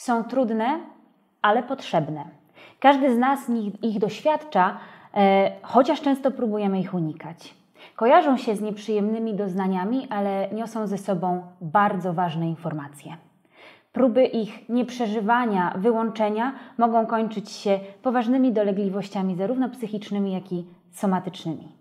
Są trudne, ale potrzebne. Każdy z nas ich doświadcza, e, chociaż często próbujemy ich unikać. Kojarzą się z nieprzyjemnymi doznaniami, ale niosą ze sobą bardzo ważne informacje. Próby ich nieprzeżywania, wyłączenia mogą kończyć się poważnymi dolegliwościami, zarówno psychicznymi, jak i somatycznymi.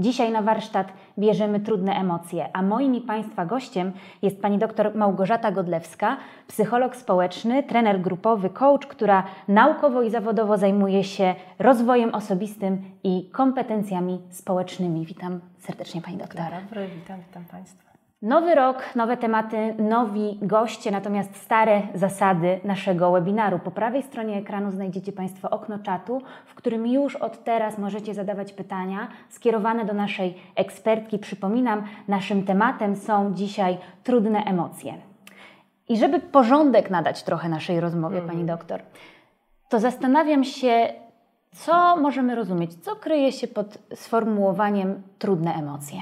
Dzisiaj na warsztat bierzemy trudne emocje, a moim i Państwa gościem jest pani dr Małgorzata Godlewska, psycholog społeczny, trener grupowy, coach, która naukowo i zawodowo zajmuje się rozwojem osobistym i kompetencjami społecznymi. Witam serdecznie pani doktor. Dobry, witam, witam Państwa. Nowy rok, nowe tematy, nowi goście, natomiast stare zasady naszego webinaru. Po prawej stronie ekranu znajdziecie Państwo okno czatu, w którym już od teraz możecie zadawać pytania skierowane do naszej ekspertki. Przypominam, naszym tematem są dzisiaj trudne emocje. I żeby porządek nadać trochę naszej rozmowie, mm. Pani doktor, to zastanawiam się, co możemy rozumieć, co kryje się pod sformułowaniem trudne emocje.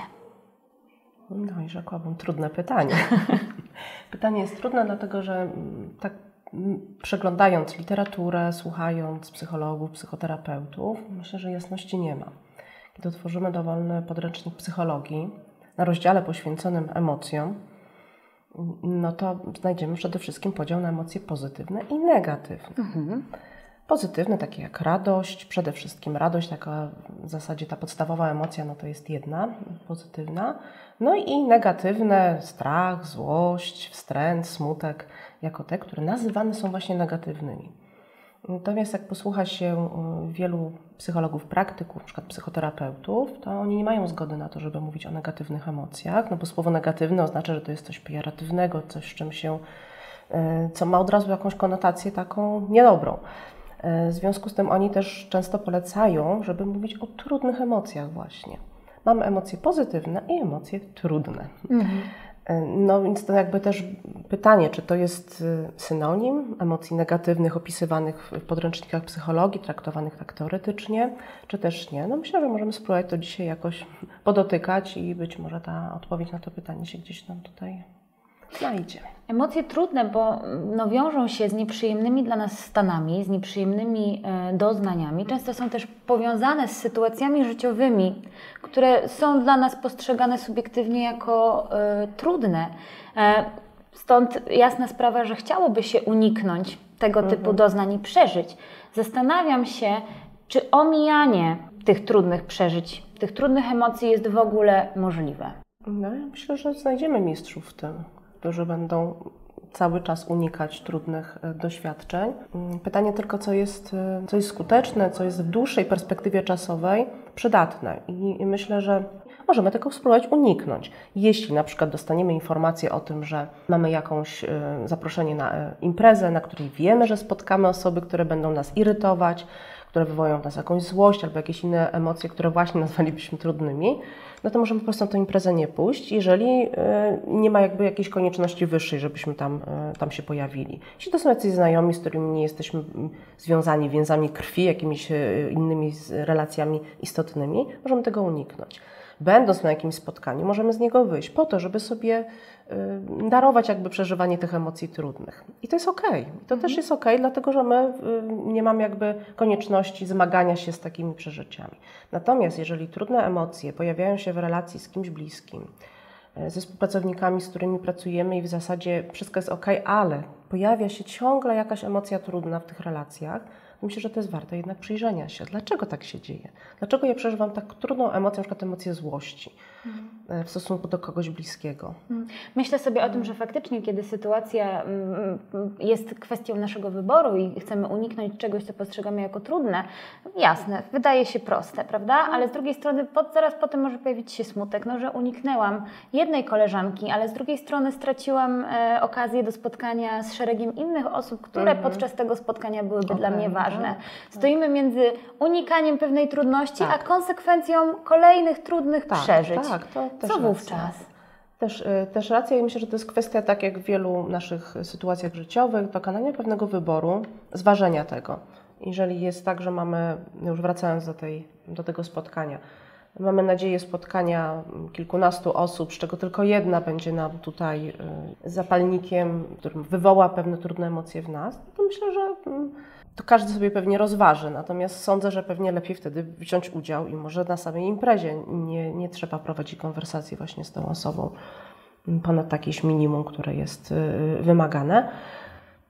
No i rzekłabym trudne pytanie. pytanie jest trudne, dlatego że mm, tak mm, przeglądając literaturę, słuchając psychologów, psychoterapeutów, myślę, że jasności nie ma. Kiedy otworzymy dowolny podręcznik psychologii na rozdziale poświęconym emocjom, no to znajdziemy przede wszystkim podział na emocje pozytywne i negatywne. Mhm. Pozytywne, takie jak radość, przede wszystkim radość, taka w zasadzie ta podstawowa emocja, no to jest jedna, pozytywna. No i negatywne, strach, złość, wstręt, smutek, jako te, które nazywane są właśnie negatywnymi. Natomiast jak posłucha się y, wielu psychologów praktyków, np. psychoterapeutów, to oni nie mają zgody na to, żeby mówić o negatywnych emocjach, no bo słowo negatywne oznacza, że to jest coś pejoratywnego, coś, z czym się, y, co ma od razu jakąś konotację taką niedobrą. Y, w związku z tym oni też często polecają, żeby mówić o trudnych emocjach właśnie. Mamy emocje pozytywne i emocje trudne. Mhm. No więc to jakby też pytanie, czy to jest y, synonim emocji negatywnych opisywanych w podręcznikach psychologii, traktowanych tak teoretycznie, czy też nie. No myślę, że możemy spróbować to dzisiaj jakoś podotykać i być może ta odpowiedź na to pytanie się gdzieś nam tutaj znajdzie. Emocje trudne, bo no, wiążą się z nieprzyjemnymi dla nas stanami, z nieprzyjemnymi e, doznaniami. Często są też powiązane z sytuacjami życiowymi, które są dla nas postrzegane subiektywnie jako e, trudne. E, stąd jasna sprawa, że chciałoby się uniknąć tego typu mhm. doznań i przeżyć. Zastanawiam się, czy omijanie tych trudnych przeżyć, tych trudnych emocji jest w ogóle możliwe. No, ja myślę, że znajdziemy mistrzów w tym którzy będą cały czas unikać trudnych e, doświadczeń. Mm, pytanie tylko, co jest, e, co jest skuteczne, co jest w dłuższej perspektywie czasowej przydatne. I myślę, że możemy tego spróbować uniknąć. Jeśli na przykład dostaniemy informację o tym, że mamy jakąś e, zaproszenie na imprezę, na której wiemy, że spotkamy osoby, które będą nas irytować, które wywołają w nas jakąś złość albo jakieś inne emocje, które właśnie nazwalibyśmy trudnymi, no to możemy po prostu na tę imprezę nie pójść, jeżeli e, nie ma jakby jakiejś konieczności wyższej, żebyśmy tam, e, tam się pojawili. Jeśli to są jacyś znajomi, z którymi nie jesteśmy związani więzami krwi, jakimiś e, innymi relacjami istotnymi, możemy tego uniknąć będąc na jakimś spotkaniu, możemy z niego wyjść po to, żeby sobie y, darować jakby przeżywanie tych emocji trudnych. I to jest ok. To mhm. też jest ok, dlatego że my y, nie mamy jakby konieczności zmagania się z takimi przeżyciami. Natomiast jeżeli trudne emocje pojawiają się w relacji z kimś bliskim, y, ze współpracownikami, z którymi pracujemy i w zasadzie wszystko jest ok, ale pojawia się ciągle jakaś emocja trudna w tych relacjach, myślę, że to jest warte jednak przyjrzenia się. Dlaczego tak się dzieje? Dlaczego ja przeżywam tak trudną emocję, na przykład emocję złości. W stosunku do kogoś bliskiego? Mhm. Myślę sobie o tym, że faktycznie, kiedy sytuacja mm, jest kwestią naszego wyboru i chcemy uniknąć czegoś, co postrzegamy jako trudne, jasne, wydaje się proste, prawda? Mhm. Ale z drugiej strony pod, zaraz potem może pojawić się smutek, no, że uniknęłam jednej koleżanki, ale z drugiej strony straciłam e, okazję do spotkania z szeregiem innych osób, które podczas tego spotkania byłyby okay. dla mnie ważne ważne. Stoimy między unikaniem pewnej trudności, tak. a konsekwencją kolejnych trudnych tak, przeżyć. Tak, to też Co wówczas? Też, y, też racja i myślę, że to jest kwestia, tak jak w wielu naszych sytuacjach życiowych, dokonania pewnego wyboru, zważenia tego. Jeżeli jest tak, że mamy, już wracając do, tej, do tego spotkania, Mamy nadzieję spotkania kilkunastu osób, z czego tylko jedna będzie nam tutaj y, zapalnikiem, który wywoła pewne trudne emocje w nas. To myślę, że mm, to każdy sobie pewnie rozważy. Natomiast sądzę, że pewnie lepiej wtedy wziąć udział i może na samej imprezie nie, nie trzeba prowadzić konwersacji właśnie z tą osobą ponad jakieś minimum, które jest y, wymagane.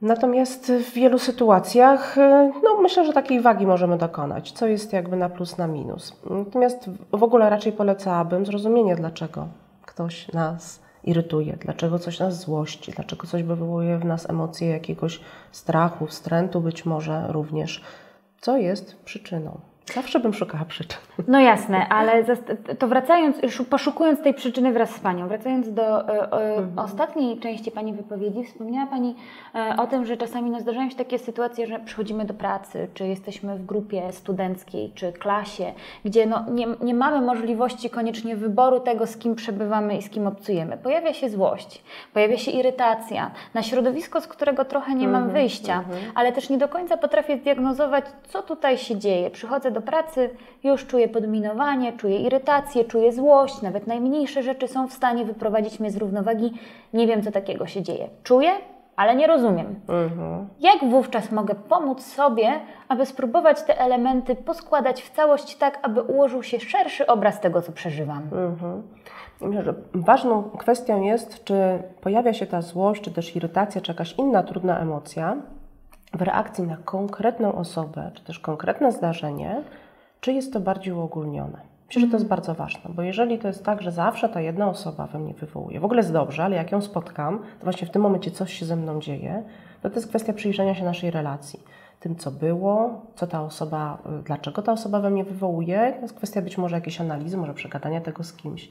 Natomiast w wielu sytuacjach, y, no myślę, że takiej wagi możemy dokonać, co jest jakby na plus, na minus. Natomiast w ogóle raczej polecałabym zrozumienie, dlaczego ktoś nas irytuje, dlaczego coś nas złości, dlaczego coś wywołuje w nas emocje jakiegoś strachu, wstrętu być może również, co jest przyczyną. Zawsze bym szukała przyczyn. No jasne, ale to wracając, poszukując tej przyczyny wraz z Panią, wracając do e, mhm. ostatniej części Pani wypowiedzi, wspomniała Pani e, o tym, że czasami no, zdarzają się takie sytuacje, że przychodzimy do pracy, czy jesteśmy w grupie studenckiej, czy klasie, gdzie no, nie, nie mamy możliwości koniecznie wyboru tego, z kim przebywamy i z kim obcujemy. Pojawia się złość, pojawia się irytacja na środowisko, z którego trochę nie mam mhm, wyjścia, mhm. ale też nie do końca potrafię zdiagnozować, co tutaj się dzieje. Przychodzę do do pracy, już czuję podminowanie, czuję irytację, czuję złość, nawet najmniejsze rzeczy są w stanie wyprowadzić mnie z równowagi. Nie wiem, co takiego się dzieje. Czuję, ale nie rozumiem. Mhm. Jak wówczas mogę pomóc sobie, aby spróbować te elementy poskładać w całość tak, aby ułożył się szerszy obraz tego, co przeżywam? Mhm. Myślę, że ważną kwestią jest, czy pojawia się ta złość, czy też irytacja, czy jakaś inna trudna emocja, w reakcji na konkretną osobę, czy też konkretne zdarzenie, czy jest to bardziej uogólnione. Myślę, że to jest mhm. bardzo ważne, bo jeżeli to jest tak, że zawsze ta jedna osoba we mnie wywołuje, w ogóle jest dobrze, ale jak ją spotkam, to właśnie w tym momencie coś się ze mną dzieje, to to jest kwestia przyjrzenia się naszej relacji. Tym, co było, co ta osoba, dlaczego ta osoba we mnie wywołuje, to jest kwestia być może jakiejś analizy, może przegadania tego z kimś.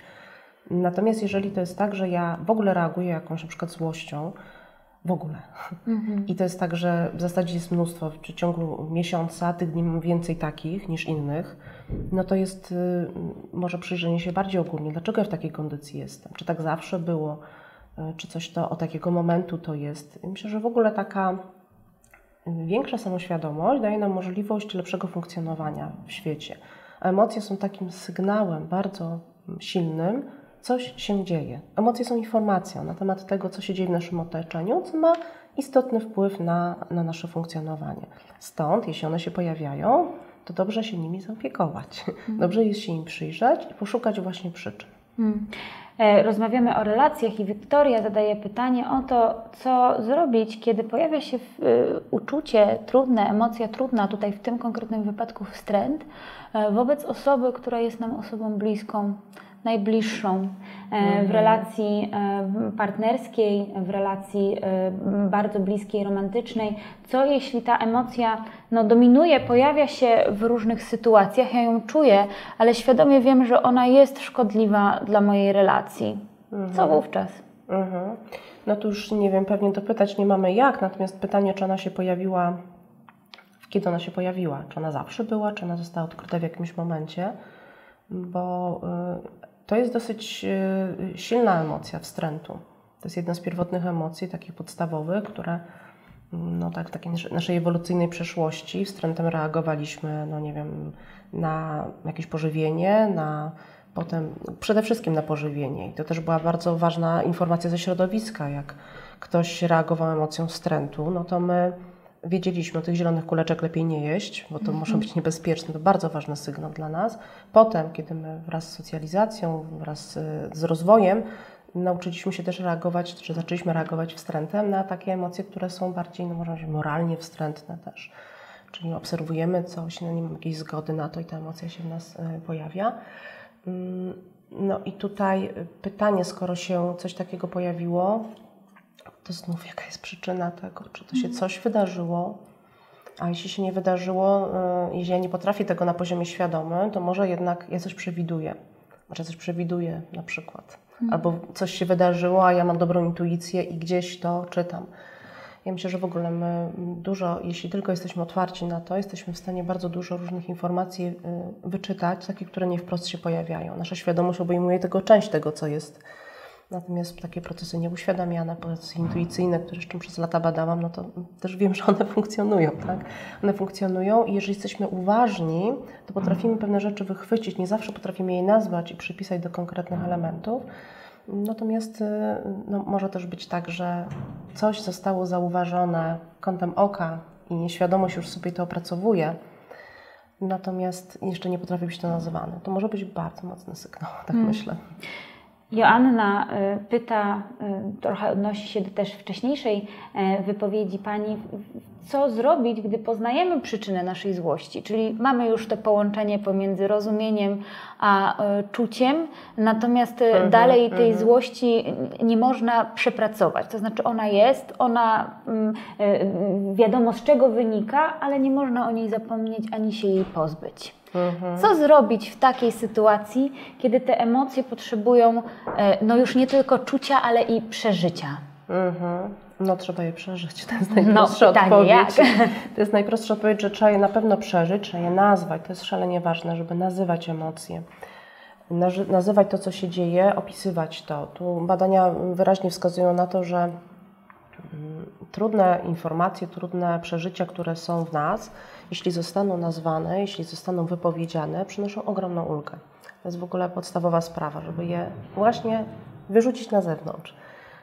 Natomiast jeżeli to jest tak, że ja w ogóle reaguję jakąś na przykład złością, w ogóle. Mhm. I to jest tak, że w zasadzie jest mnóstwo, w ciągu miesiąca, tych dni więcej takich niż innych, no to jest y, może przyjrzenie się bardziej ogólnie, dlaczego ja w takiej kondycji jestem, czy tak zawsze było, y, czy coś to od takiego momentu to jest. I myślę, że w ogóle taka większa samoświadomość daje nam możliwość lepszego funkcjonowania w świecie. A emocje są takim sygnałem bardzo silnym, coś się dzieje. Emocje są informacją na temat tego, co się dzieje w naszym otoczeniu, co ma istotny wpływ na, na nasze funkcjonowanie. Stąd, jeśli one się pojawiają, to dobrze się nimi zaopiekować. Mhm. Dobrze jest się im przyjrzeć i poszukać właśnie przyczyn. Hmm. Rozmawiamy o relacjach i Wiktoria zadaje pytanie o to, co zrobić, kiedy pojawia się y, uczucie trudne, emocja trudna, tutaj w tym konkretnym wypadku wstręt, e, wobec osoby, która jest nam osobą bliską, najbliższą e, w mhm. relacji e, partnerskiej, w relacji e, bardzo bliskiej, romantycznej. Co jeśli ta emocja no, dominuje, pojawia się w różnych sytuacjach, ja ją czuję, ale świadomie wiem, że ona jest szkodliwa dla mojej relacji. Co mhm. wówczas? Mhm. No to już nie wiem, pewnie dopytać nie mamy jak, natomiast pytanie, czy ona się pojawiła, kiedy ona się pojawiła, czy ona zawsze była, czy ona została odkryta w jakimś momencie, bo to jest dosyć e, silna emocja wstrętu. To jest jedna z pierwotnych emocji, takich podstawowych, które no tak, w takiej naszej ewolucyjnej przeszłości wstrętem reagowaliśmy, no nie wiem, na jakieś pożywienie, na potem przede wszystkim na pożywienie. I to też była bardzo ważna informacja ze środowiska. Jak ktoś reagował emocją wstrętu, no to my wiedzieliśmy, tych zielonych kuleczek lepiej nie jeść, bo to mm -hmm. może być niebezpieczne. To bardzo ważny sygnał dla nas. Potem, kiedy my wraz z socjalizacją, wraz z rozwojem nauczyliśmy się też reagować, czy zaczęliśmy reagować wstrętem na takie emocje, które są bardziej, no można powiedzieć, moralnie wstrętne też. Czyli obserwujemy coś, no nie mamy jakiejś zgody na to i ta emocja się w nas e, pojawia. Mm, no i tutaj pytanie, skoro się coś takiego pojawiło, to znów jaka jest przyczyna tego, czy to się mhm. coś wydarzyło, a jeśli się nie wydarzyło, y, jeśli ja nie potrafię tego na poziomie świadomym, to może jednak ja coś przewiduję. Może coś przewiduję na przykład. Mhm. Albo coś się wydarzyło, a ja mam dobrą intuicję i gdzieś to czytam. Ja myślę, że w ogóle my dużo, jeśli tylko jesteśmy otwarci na to, jesteśmy w stanie bardzo dużo różnych informacji y, wyczytać, takich, które nie wprost się pojawiają. Nasza świadomość obejmuje tylko część tego, co jest Natomiast takie procesy nieuświadamiane, procesy intuicyjne, które jeszcze przez lata badałam, no to też wiem, że one funkcjonują, tak? One funkcjonują i jeżeli jesteśmy uważni, to potrafimy pewne rzeczy wychwycić. Nie zawsze potrafimy je nazwać i przypisać do konkretnych elementów. Natomiast y, no, może też być tak, że coś zostało zauważone kątem oka i nieświadomość już sobie to opracowuje, natomiast jeszcze nie potrafi być to nazywane. To może być bardzo mocny sygnał, tak hmm. myślę. Joanna y, pyta, y, trochę odnosi się do też wcześniejszej e, wypowiedzi Pani, co zrobić, gdy poznajemy przyczynę naszej złości, czyli mamy już to połączenie pomiędzy rozumieniem a czuciem, natomiast mhm, dalej tej mhm. złości nie można przepracować. To znaczy ona jest, ona mm, wiadomo z czego wynika, ale nie można o niej zapomnieć ani się jej pozbyć. Mhm. Co zrobić w takiej sytuacji, kiedy te emocje potrzebują e, no już nie tylko czucia, ale i przeżycia? Mhm. No trzeba je przeżyć, to jest no, najprostsza no, odpowiedź. Jak? To jest najprostsza odpowiedź, że trzeba je na pewno przeżyć, trzeba je nazwać. To jest szalenie ważne, żeby nazywać emocje. Nazywać to, co się dzieje, opisywać to. Tu badania wyraźnie wskazują na to, że mm, trudne informacje, trudne przeżycia, które są w nas, jeśli zostaną nazwane, jeśli zostaną wypowiedziane, przynoszą ogromną ulgę. To jest w ogóle podstawowa sprawa, żeby je właśnie wyrzucić na zewnątrz.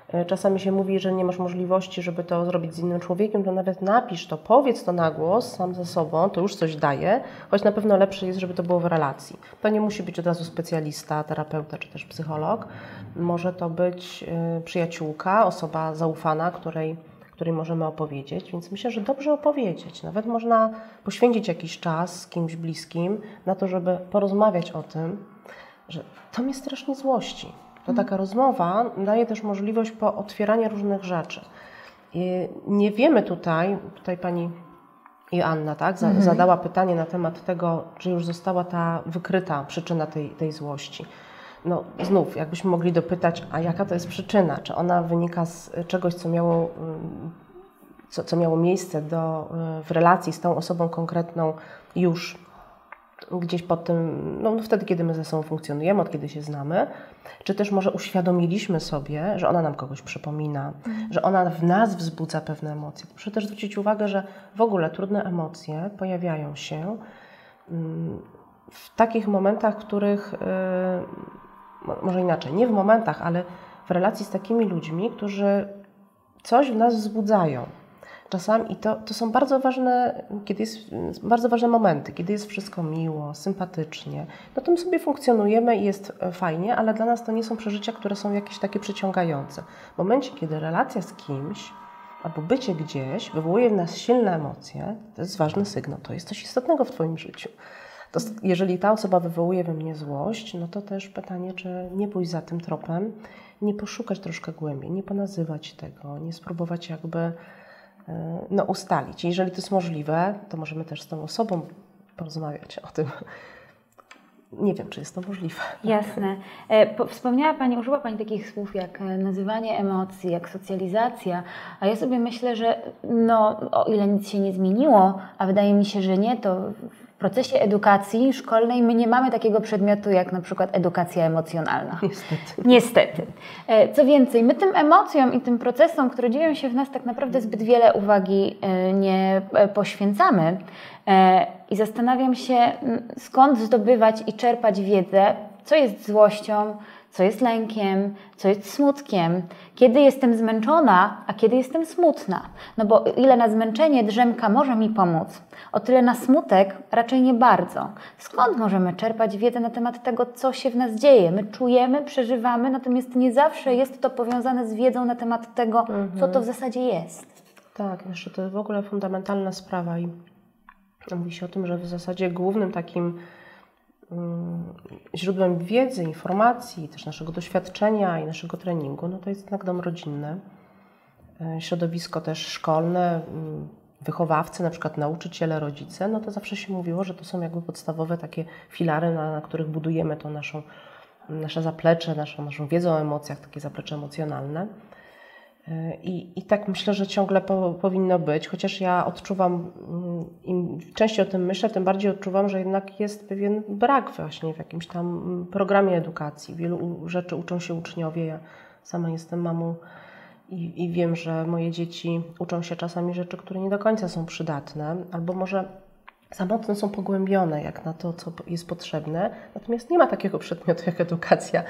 E, czasami się mówi, że nie masz możliwości, żeby to zrobić z innym człowiekiem, to nawet napisz to, powiedz to na głos, sam ze sobą, to już coś daje, choć na pewno lepsze jest, żeby to było w relacji. To nie musi być od razu specjalista, terapeuta czy też psycholog. Może to być e, przyjaciółka, osoba zaufana, której której możemy opowiedzieć, więc myślę, że dobrze opowiedzieć. Nawet można poświęcić jakiś czas z kimś bliskim na to, żeby porozmawiać o tym, że to mnie strasznie złości. To mhm. taka rozmowa daje też możliwość po otwierania różnych rzeczy. I nie wiemy tutaj, tutaj pani Joanna, tak, mhm. zadała pytanie na temat tego, czy już została ta wykryta przyczyna tej, tej złości. No znów, jakbyśmy mogli dopytać, a jaka to jest przyczyna? Czy ona wynika z czegoś, co miało, mm, co, co miało miejsce do, w relacji z tą osobą konkretną już gdzieś pod tym, no wtedy, kiedy my ze sobą funkcjonujemy, od kiedy się znamy, czy też może uświadomiliśmy sobie, że ona nam kogoś przypomina, mhm. że ona w nas wzbudza pewne emocje. Proszę też zwrócić uwagę, że w ogóle trudne emocje pojawiają się mm, w takich momentach, w których y, może inaczej, nie w momentach, ale w relacji z takimi ludźmi, którzy coś w nas wzbudzają. Czasami i to, to są bardzo ważne, kiedy jest, bardzo ważne momenty, kiedy jest wszystko miło, sympatycznie. No to my sobie funkcjonujemy i jest fajnie, ale dla nas to nie są przeżycia, które są jakieś takie przyciągające. W momencie, kiedy relacja z kimś albo bycie gdzieś wywołuje w nas silne emocje, to jest ważny sygnał, to jest coś istotnego w Twoim życiu to jeżeli ta osoba wywołuje we mnie złość, no to też pytanie, czy nie pójść za tym tropem, nie poszukać troszkę głębiej, nie ponazywać tego, nie spróbować jakby e, no, ustalić. Jeżeli to jest możliwe, to możemy też z tą osobą porozmawiać o tym. Nie wiem, czy jest to możliwe. Jasne. E, wspomniała Pani, użyła Pani takich słów jak e, nazywanie emocji, jak socjalizacja, a ja sobie myślę, że no, o ile nic się nie zmieniło, a wydaje mi się, że nie, to procesie edukacji szkolnej my nie mamy takiego przedmiotu jak na przykład edukacja emocjonalna. Niestety. Niestety. E, co więcej, my tym emocjom i tym procesom, które dzieją się w nas, tak naprawdę zbyt wiele uwagi e, nie e, poświęcamy. I zastanawiam się, skąd zdobywać i czerpać wiedzę, co jest złością, co jest lękiem, co jest smutkiem, kiedy jestem zmęczona, a kiedy jestem smutna. No bo ile na zmęczenie drzemka może mi pomóc, o tyle na smutek raczej nie bardzo. Skąd możemy czerpać wiedzę na temat tego, co się w nas dzieje? My czujemy, przeżywamy, natomiast nie zawsze jest to powiązane z wiedzą na temat tego, mhm. co to w zasadzie jest. Tak, jeszcze to jest w ogóle fundamentalna sprawa i mówi się o tym, że w zasadzie głównym takim źródłem wiedzy, informacji, też naszego doświadczenia i naszego treningu, no to jest jednak dom rodzinny, e, środowisko też szkolne, mm, wychowawcy, na przykład nauczyciele, rodzice, no to zawsze się mówiło, że to są jakby podstawowe takie filary, na, na których budujemy to naszą, nasze zaplecze, naszą, naszą wiedzę o emocjach, takie zaplecze emocjonalne. I, I tak myślę, że ciągle po, powinno być, chociaż ja odczuwam, mm, im częściej o tym myślę, tym bardziej odczuwam, że jednak jest pewien brak właśnie w jakimś tam programie edukacji. Wielu rzeczy uczą się uczniowie Sama jestem mamą i, i wiem, że moje dzieci uczą się czasami rzeczy, które nie do końca są przydatne, albo może za mocno są pogłębione jak na to, co jest potrzebne. Natomiast nie ma takiego przedmiotu jak edukacja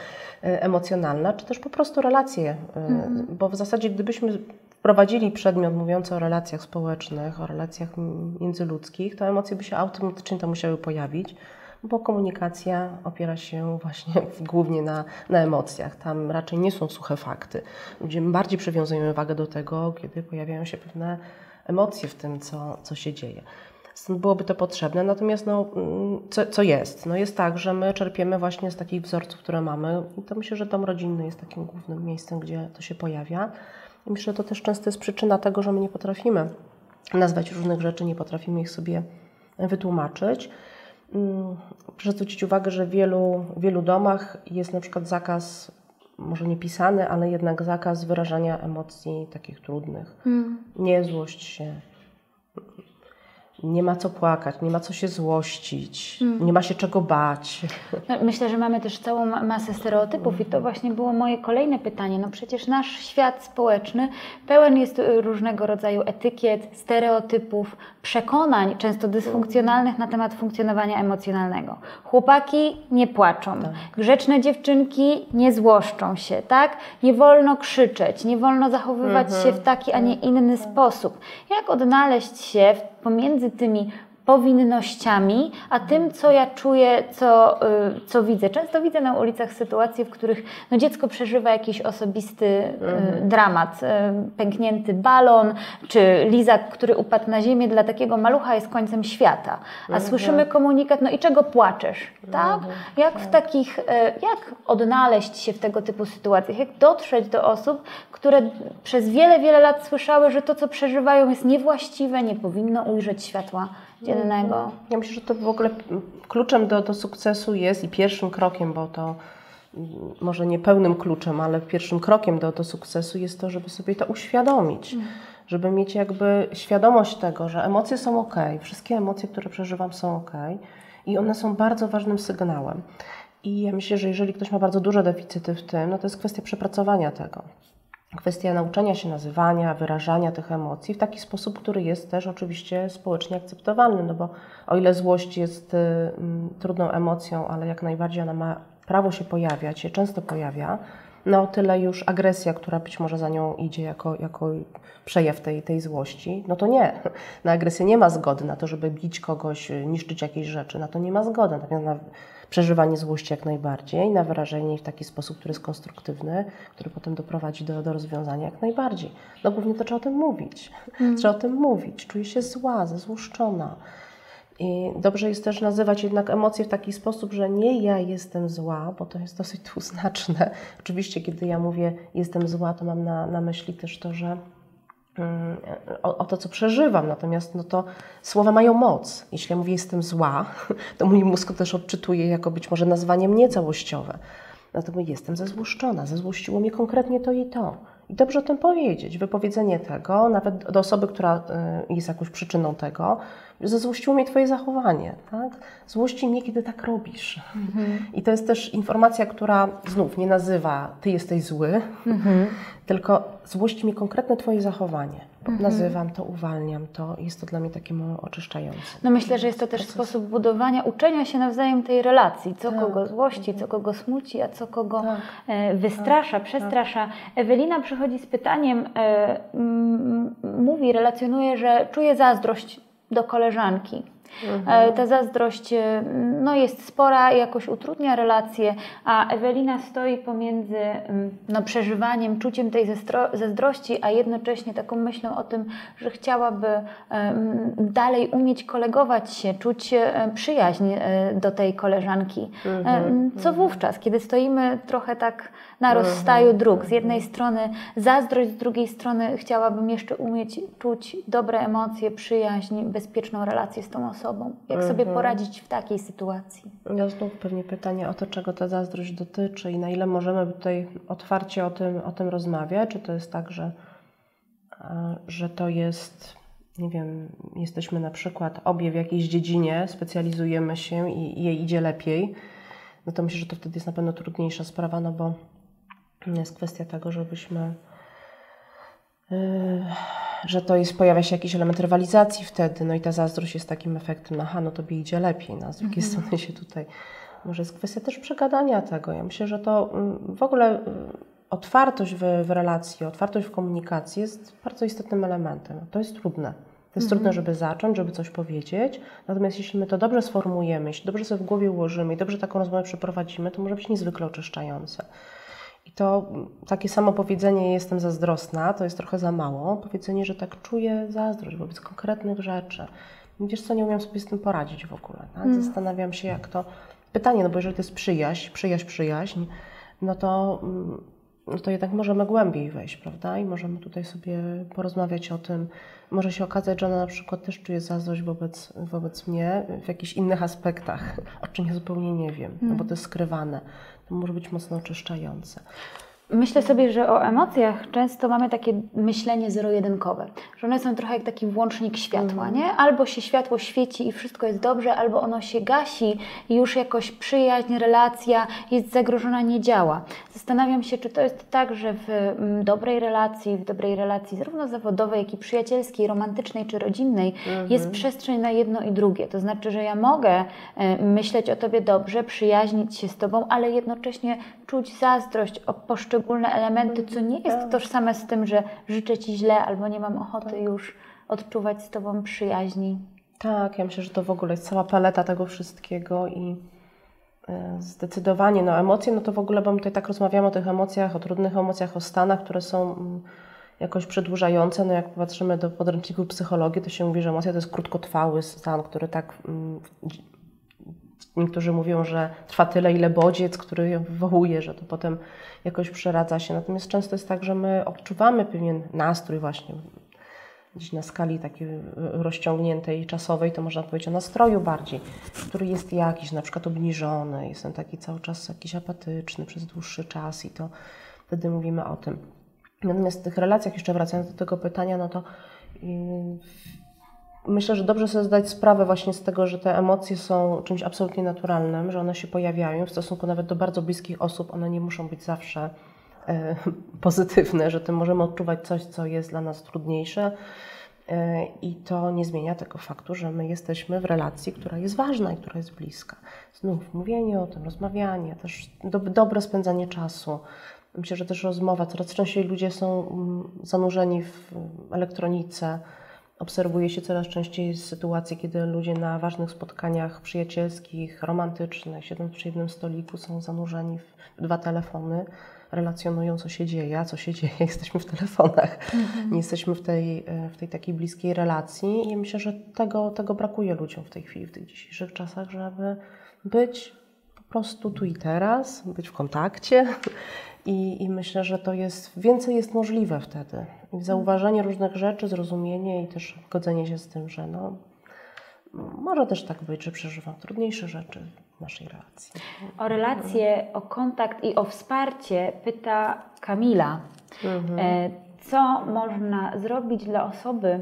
e, emocjonalna, czy też po prostu relacje, mhm. bo w zasadzie gdybyśmy wprowadzili przedmiot mówiący o relacjach społecznych, o relacjach międzyludzkich, to emocje by się automatycznie tam musiały pojawić, bo komunikacja opiera się właśnie głównie na, na emocjach. Tam raczej nie są suche fakty. Ludzie bardziej przywiązują wagę do tego, kiedy pojawiają się pewne emocje w tym, co, co się dzieje. Stąd byłoby to potrzebne. Natomiast no, mm, co, co jest? No jest tak, że my czerpiemy właśnie z takich wzorców, które mamy i to myślę, że dom rodzinny jest takim głównym miejscem, gdzie to się pojawia. I myślę, że to też często jest przyczyna tego, że my nie potrafimy nazwać różnych rzeczy, nie potrafimy ich sobie wytłumaczyć. Mm, proszę zwrócić uwagę, że w wielu, wielu domach jest na przykład zakaz, może nie pisany, ale jednak zakaz wyrażania emocji takich trudnych. Mm. Nie złość się, nie ma co płakać, nie ma co się złościć, hmm. nie ma się czego bać. No, myślę, że mamy też całą masę stereotypów i to właśnie było moje kolejne pytanie. No przecież nasz świat społeczny pełen jest różnego rodzaju etykiet, stereotypów, przekonań, często dysfunkcjonalnych na temat funkcjonowania emocjonalnego. Chłopaki nie płaczą, tak. grzeczne dziewczynki nie złoszczą się, tak? Nie wolno krzyczeć, nie wolno zachowywać mhm. się w taki, a nie inny sposób. Jak odnaleźć się w pomiędzy tymi powinnościami, a tym, co ja czuję, co, y, co widzę. Często widzę na ulicach sytuacje, w których no, dziecko przeżywa jakiś osobisty y, mhm. dramat. Y, pęknięty balon, czy lizak, który upadł na ziemię, dla takiego malucha jest końcem świata. A mhm. słyszymy komunikat, no i czego płaczesz? Tak? Mhm. Jak w tak. takich, jak odnaleźć się w tego typu sytuacjach? Jak dotrzeć do osób, które przez wiele, wiele lat słyszały, że to, co przeżywają jest niewłaściwe, nie powinno ujrzeć światła dziennego. Ja myślę, że to w ogóle kluczem do, do sukcesu jest i pierwszym krokiem, bo to mm, może nie pełnym kluczem, ale pierwszym krokiem do, do sukcesu jest to, żeby sobie to uświadomić. Mm. Żeby mieć jakby świadomość tego, że emocje są ok, wszystkie emocje, które przeżywam, są ok i one są bardzo ważnym sygnałem. I ja myślę, że jeżeli ktoś ma bardzo duże deficyty w tym, no to jest kwestia przepracowania tego kwestia nauczenia się nazywania, wyrażania tych emocji w taki sposób, który jest też oczywiście społecznie akceptowalny, no bo o ile złość jest y, mm, trudną emocją, ale jak najbardziej ona ma prawo się pojawiać, się często pojawia, no o tyle już agresja, która być może za nią idzie jako, jako przejaw tej, tej złości, no to nie. Na agresję nie ma zgody na to, żeby bić kogoś, y, niszczyć jakieś rzeczy, na to nie ma zgody. Natomiast na przeżywanie złości jak najbardziej, na wyrażenie jej w taki sposób, który jest konstruktywny, który potem doprowadzi do, do rozwiązania jak najbardziej. No głównie to trzeba o tym mówić. Mm. Trzeba o tym mówić. Czuję się zła, zezłoszczona. I dobrze jest też nazywać jednak emocje w taki sposób, że nie ja jestem zła, bo to jest dosyć dwuznaczne. Oczywiście, kiedy ja mówię jestem zła, to mam na, na myśli też to, że o, o, to, co przeżywam. Natomiast no to słowa mają moc. Jeśli ja mówię jestem zła, to mój mózg też odczytuje jako być może nazwanie mnie całościowe. Natomiast jestem zezłoszczona, zezłościło mnie konkretnie to i to. I dobrze o tym powiedzieć. Wypowiedzenie tego, nawet do osoby, która y, jest jakąś przyczyną tego, zezłościło mnie Twoje zachowanie. Tak? Złości mnie, kiedy tak robisz. Mhm. I to jest też informacja, która znów nie nazywa Ty jesteś zły, mhm. tylko złości mnie konkretne Twoje zachowanie. Mhm. Nazywam to, uwalniam to. Jest to dla mnie takie oczyszczające. No myślę, że jest to też Proces. sposób budowania, uczenia się nawzajem tej relacji. Co tak. kogo złości, co kogo smuci, a co kogo tak. E, wystrasza, tak. przestrasza. Ewelina przychodzi z pytaniem, e, mówi, relacjonuje, że czuje zazdrość do koleżanki. Mhm. E, ta zazdrość e, no, jest spora, jakoś utrudnia relacje, a Ewelina stoi pomiędzy mm, no, przeżywaniem, czuciem tej zazdrości, a jednocześnie taką myślą o tym, że chciałaby dalej umieć kolegować się, czuć e, przyjaźń do tej koleżanki. Mhm. Co mhm. wówczas, kiedy stoimy trochę tak na mhm. rozstaju dróg. Z jednej strony zazdrość, z drugiej strony chciałabym jeszcze umieć czuć dobre emocje, przyjaźń, bezpieczną relację z tą osobą. Jak sobie mhm. poradzić w takiej sytuacji? Ja znów pewnie pytanie o to, czego ta zazdrość dotyczy i na ile możemy tutaj otwarcie o tym, o tym rozmawiać. Czy to jest tak, że, że to jest nie wiem, jesteśmy na przykład obie w jakiejś dziedzinie, specjalizujemy się i jej idzie lepiej, no to myślę, że to wtedy jest na pewno trudniejsza sprawa, no bo Jest kwestia tego, żebyśmy yy, że to jest, pojawia się jakiś element rywalizacji wtedy, no i ta zazdrość jest takim efektem, aha, no tobie idzie lepiej, no, z drugiej mhm. strony się tutaj, może jest kwestia też przegadania tego. Ja myślę, że to mm, w ogóle y, otwartość w, w relacji, otwartość w komunikacji jest bardzo istotnym elementem. To jest trudne. To jest mhm. trudne, żeby zacząć, żeby coś powiedzieć. Natomiast jeśli my to dobrze sformułujemy, jeśli dobrze sobie w głowie ułożymy i dobrze taką rozmowę przeprowadzimy, to może być niezwykle oczyszczające. I to takie samo powiedzenie jestem zazdrosna, to jest trochę za mało. Powiedzenie, że tak czuję zazdrość wobec konkretnych rzeczy. Wiesz co, nie umiem sobie z tym poradzić w ogóle. Tak? Mm. Zastanawiam się, jak to... Pytanie, no bo jeżeli to jest przyjaźń, przyjaźń, przyjaźń, no to, no to jednak możemy głębiej wejść, prawda? I możemy tutaj sobie porozmawiać o tym. Może się okazać, że ona na przykład też czuje zazdrość wobec, wobec mnie w jakichś innych aspektach, o czym ja zupełnie nie wiem, mm. no bo to jest skrywane to może być mocno oczyszczające. Myślę sobie, że o emocjach często mamy takie myślenie zero-jedynkowe, że one są trochę jak taki włącznik światła, mm. nie? Albo się światło świeci i wszystko jest dobrze, albo ono się gasi i już jakoś przyjaźń, relacja jest zagrożona, nie działa. Zastanawiam się, czy to jest tak, że w mm, dobrej relacji, w dobrej relacji zarówno zawodowej, jak i przyjacielskiej, romantycznej czy rodzinnej -hmm. jest przestrzeń na jedno i drugie. To znaczy, że ja mogę e, myśleć o Tobie dobrze, przyjaźnić się z Tobą, ale jednocześnie czuć zazdrość o poszczególne elementy, co nie jest tak. tożsame z tym, że życzę Ci źle albo nie mam ochoty tak. już odczuwać z Tobą przyjaźni. Tak, ja myślę, że to w ogóle jest cała paleta tego wszystkiego i e, zdecydowanie, no emocje, no to w ogóle, bo my tutaj tak rozmawiamy o tych emocjach, o trudnych emocjach, o stanach, które są mm, jakoś przedłużające. No jak patrzymy do podręczników psychologii, to się mówi, że emocja to jest krótkotrwały stan, który tak mm, Niektórzy mówią, że trwa tyle, ile bodziec, który wywołuje, że to potem jakoś przeradza się. Natomiast często jest tak, że my odczuwamy pewien nastrój właśnie gdzieś na skali takiej rozciągniętej czasowej, to można powiedzieć o nastroju bardziej, który jest jakiś, na przykład obniżony, jestem taki cały czas jakiś apatyczny przez dłuższy czas i to wtedy mówimy o tym. Natomiast w tych relacjach, jeszcze wracając do tego pytania, no to Myślę, że dobrze sobie zdać sprawę właśnie z tego, że te emocje są czymś absolutnie naturalnym, że one się pojawiają w stosunku nawet do bardzo bliskich osób. One nie muszą być zawsze e, pozytywne, że tym możemy odczuwać coś, co jest dla nas trudniejsze. E, I to nie zmienia tego faktu, że my jesteśmy w relacji, która jest ważna i która jest bliska. Znów mówienie o tym, rozmawianie, też do, dobre spędzanie czasu. Myślę, że też rozmowa. Coraz częściej ludzie są mm, zanurzeni w elektronice, Obserwuje się coraz częściej sytuacje, kiedy ludzie na ważnych spotkaniach przyjacielskich, romantycznych, siedząc przy jednym stoliku, są zanurzeni w dwa telefony, relacjonują, co się dzieje, a co się dzieje, jesteśmy w telefonach, mhm. nie jesteśmy w tej, w tej takiej bliskiej relacji. I myślę, że tego, tego brakuje ludziom w tej chwili, w tych dzisiejszych czasach, żeby być po prostu tu i teraz, być w kontakcie i, I, myślę, że to jest, więcej jest możliwe wtedy. Zauważenie różnych rzeczy, zrozumienie i też godzenie się z tym, że no, może też tak być, że przeżywam trudniejsze rzeczy w naszej relacji. O relacje, o kontakt i o wsparcie pyta Kamila. Mhm. E, co można zrobić dla osoby,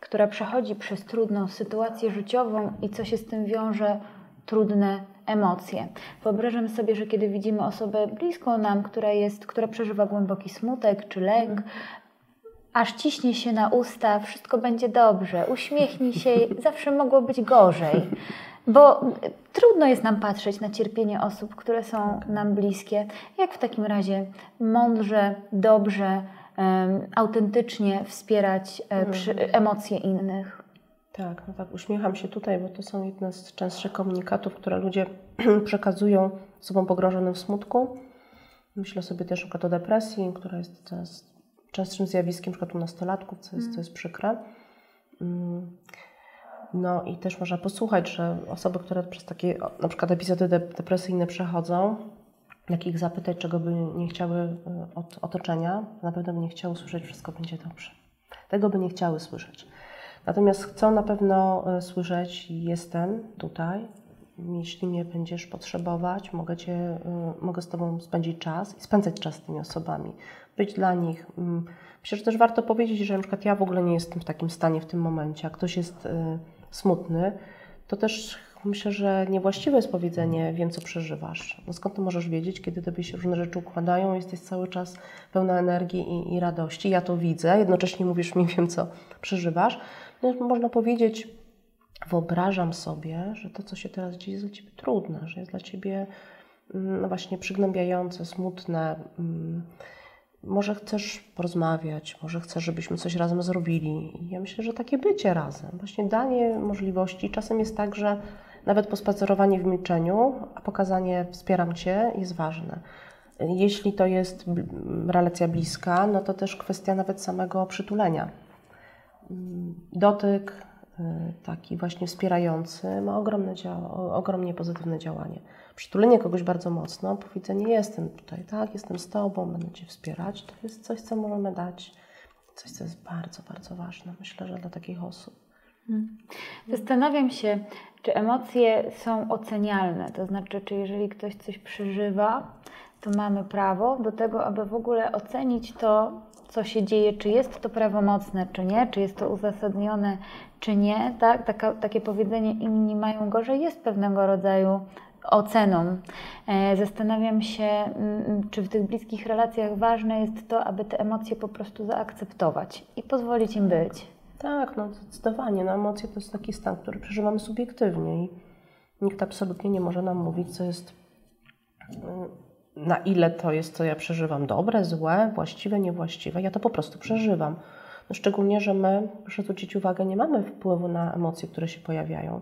która przechodzi przez trudną sytuację życiową i co się z tym wiąże trudne emocje. Wyobrażam sobie, że kiedy widzimy osobę bliską nam, która, jest, która przeżywa głęboki smutek czy lęk, aż ciśnie się na usta, wszystko będzie dobrze, uśmiechnij się, zawsze mogło być gorzej. Bo trudno jest nam patrzeć na cierpienie osób, które są nam bliskie. Jak w takim razie mądrze, dobrze, um, autentycznie wspierać um, przy, emocje innych? Tak, no tak, uśmiecham się tutaj, bo to są jedne z częstszych komunikatów, które ludzie przekazują osobom pogrążonym w smutku. Myślę sobie też o depresji, która jest coraz częstszym zjawiskiem, na przykład u nastolatków, co jest, co jest przykre. Mm. No i też można posłuchać, że osoby, które przez takie na przykład epizody depresyjne przechodzą, jak ich zapytać, czego by nie chciały y, od otoczenia, na pewno by nie chciały słyszeć, wszystko będzie dobrze. Tego by nie chciały słyszeć. Natomiast chcą na pewno e, słyszeć, jestem tutaj, jeśli mnie będziesz potrzebować, mogę, cię, e, mogę z Tobą spędzić czas i spędzać czas z tymi osobami, być dla nich. Mm, myślę, że też warto powiedzieć, że na przykład ja w ogóle nie jestem w takim stanie w tym momencie, a ktoś jest e, smutny, to też Myślę, że niewłaściwe jest powiedzenie wiem, co przeżywasz. No skąd ty możesz wiedzieć, kiedy tobie się różne rzeczy układają, jesteś cały czas pełna energii i, i radości. Ja to widzę, jednocześnie mówisz mi wiem, co przeżywasz. No, można powiedzieć, wyobrażam sobie, że to, co się teraz dzieje, jest dla ciebie trudne, że jest dla ciebie mm, no właśnie przygnębiające, smutne. Mm, może chcesz porozmawiać, może chcesz, żebyśmy coś razem zrobili. I ja myślę, że takie bycie razem, właśnie danie możliwości. Czasem jest tak, że nawet pospacerowanie w milczeniu, a pokazanie wspieram Cię jest ważne. Jeśli to jest relacja bliska, no to też kwestia nawet samego przytulenia. Mm, dotyk, y, taki właśnie wspierający, ma ogromne, ogromnie pozytywne działanie przytulenie kogoś bardzo mocno, powiedzenie jestem tutaj, tak, jestem z Tobą, będę Cię wspierać, to jest coś, co możemy dać, coś, co jest bardzo, bardzo ważne, myślę, że dla takich osób. Hmm. Zastanawiam się, czy emocje są ocenialne, to znaczy, czy jeżeli ktoś coś przeżywa, to mamy prawo do tego, aby w ogóle ocenić to, co się dzieje, czy jest to prawomocne, czy nie, czy jest to uzasadnione, czy nie. Tak? Taka, takie powiedzenie inni mają gorzej jest pewnego rodzaju oceną. E, zastanawiam się, mm, czy w tych bliskich relacjach ważne jest to, aby te emocje po prostu zaakceptować i pozwolić im być. Tak, no zdecydowanie. No, emocje to jest taki stan, który przeżywamy subiektywnie i nikt absolutnie nie może nam mówić, co jest, na ile to jest, co ja przeżywam, dobre, złe, właściwe, niewłaściwe. Ja to po prostu przeżywam. No, szczególnie, że my, proszę zwrócić uwagę, nie mamy wpływu na emocje, które się pojawiają.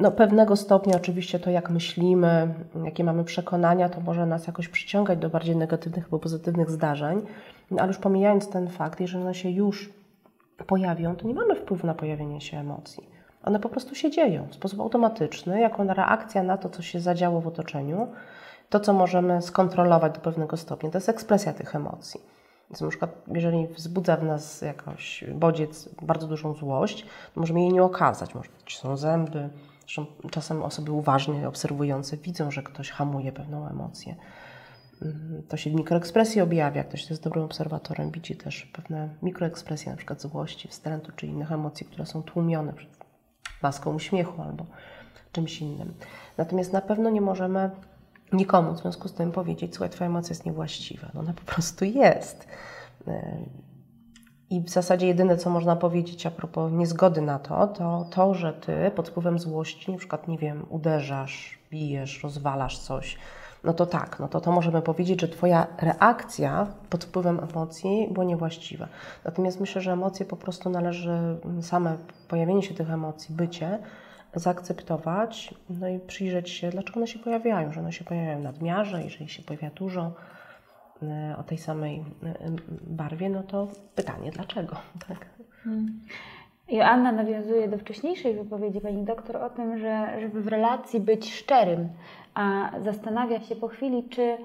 No, pewnego stopnia oczywiście to, jak myślimy, jakie mamy przekonania, to może nas jakoś przyciągać do bardziej negatywnych albo pozytywnych zdarzeń, no, ale już pomijając ten fakt, jeżeli one się już pojawią, to nie mamy wpływu na pojawienie się emocji. One po prostu się dzieją w sposób automatyczny, jako reakcja na to, co się zadziało w otoczeniu, to, co możemy skontrolować do pewnego stopnia, to jest ekspresja tych emocji. Więc na przykład, jeżeli wzbudza w nas jakoś bodziec bardzo dużą złość, to możemy jej nie okazać. Może to są zęby, Zresztą czasem osoby uważnie obserwujące widzą, że ktoś hamuje pewną emocję. Mm, to się w mikroekspresji objawia. Ktoś, kto jest dobrym obserwatorem, widzi też pewne mikroekspresje, na przykład złości, wstrętu czy innych emocji, które są tłumione przed maską uśmiechu albo czymś innym. Natomiast na pewno nie możemy nikomu w związku z tym powiedzieć, słuchaj, twoja emocja jest niewłaściwa. No ona po prostu jest. I w zasadzie jedyne, co można powiedzieć a propos niezgody na to, to to, że ty pod wpływem złości, na przykład, nie wiem, uderzasz, bijesz, rozwalasz coś, no to tak, no to to możemy powiedzieć, że Twoja reakcja pod wpływem emocji była niewłaściwa. Natomiast myślę, że emocje po prostu należy, same pojawienie się tych emocji, bycie, zaakceptować, no i przyjrzeć się, dlaczego one się pojawiają, że one się pojawiają w nadmiarze, jeżeli się pojawia dużo, E, o tej samej e, barwie, no to pytanie dlaczego? Tak? Hmm. Joanna nawiązuje do wcześniejszej wypowiedzi pani doktor o tym, że żeby w relacji być szczerym, a zastanawia się po chwili, czy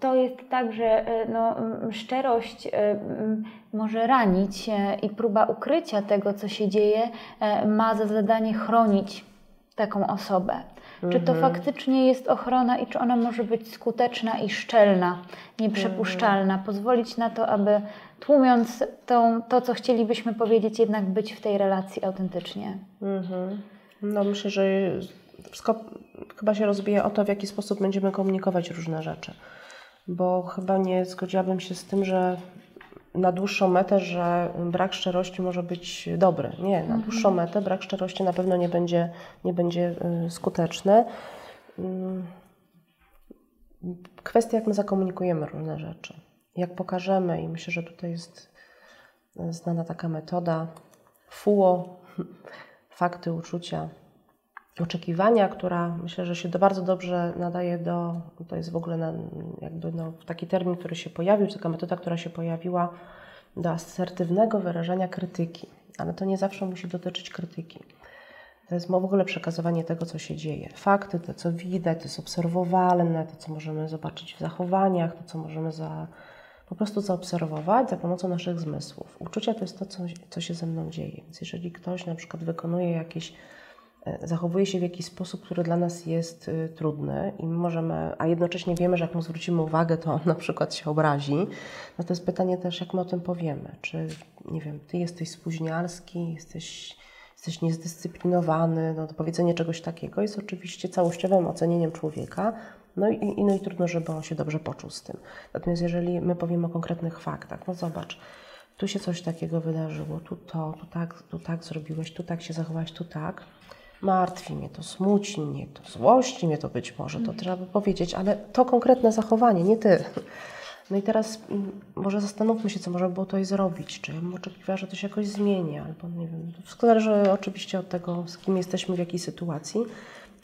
to jest tak, że no, szczerość może ranić i próba ukrycia tego, co się dzieje, ma za zadanie chronić taką osobę. Czy to mhm. faktycznie jest ochrona i czy ona może być skuteczna i szczelna, nieprzepuszczalna, mhm. pozwolić na to, aby tłumiąc tą, to, co chcielibyśmy powiedzieć, jednak być w tej relacji autentycznie. Mhm. No myślę, że wszystko chyba się rozbija o to, w jaki sposób będziemy komunikować różne rzeczy. Bo chyba nie zgodziłabym się z tym, że na dłuższą metę, że brak szczerości może być dobry. Nie, na mhm. dłuższą metę brak szczerości na pewno nie będzie, nie będzie y, skuteczny. Mm. Kwestia, jak my zakomunikujemy różne rzeczy, jak pokażemy, i myślę, że tutaj jest znana taka metoda FUO, fakty, uczucia, oczekiwania, która myślę, że się to bardzo dobrze nadaje do, to jest w ogóle na, jakby no, taki termin, który się pojawił, taka metoda, która się pojawiła do asertywnego wyrażania krytyki, ale to nie zawsze musi dotyczyć krytyki. To jest w ogóle przekazywanie tego, co się dzieje. Fakty, to, co widać, to jest obserwowalne, to, co możemy zobaczyć w zachowaniach, to, co możemy za, po prostu zaobserwować za pomocą naszych zmysłów. Uczucia to jest to, co, co się ze mną dzieje. Więc jeżeli ktoś na przykład wykonuje jakieś zachowuje się w jakiś sposób, który dla nas jest y, trudny i możemy, a jednocześnie wiemy, że jak mu zwrócimy uwagę, to on na przykład się obrazi. No to jest pytanie też, jak my o tym powiemy. Czy, nie wiem, ty jesteś spóźnialski, jesteś, jesteś niezdyscyplinowany, no to powiedzenie czegoś takiego jest oczywiście całościowym ocenieniem człowieka, no i, no i trudno, żeby on się dobrze poczuł z tym. Natomiast jeżeli my powiemy o konkretnych faktach, no zobacz, tu się coś takiego wydarzyło, tu to, tu tak, tu tak zrobiłeś, tu tak się zachowałeś, tu tak, martwi mnie to, smuci mnie to, złości mnie to być może, to trzeba by powiedzieć, ale to konkretne zachowanie, nie ty. No i teraz mm, może zastanówmy się, co można było tutaj zrobić. Czy ja bym oczekiwała, że to się jakoś zmieni, albo nie wiem. Wszystko zależy oczywiście od tego, z kim jesteśmy, w jakiej sytuacji.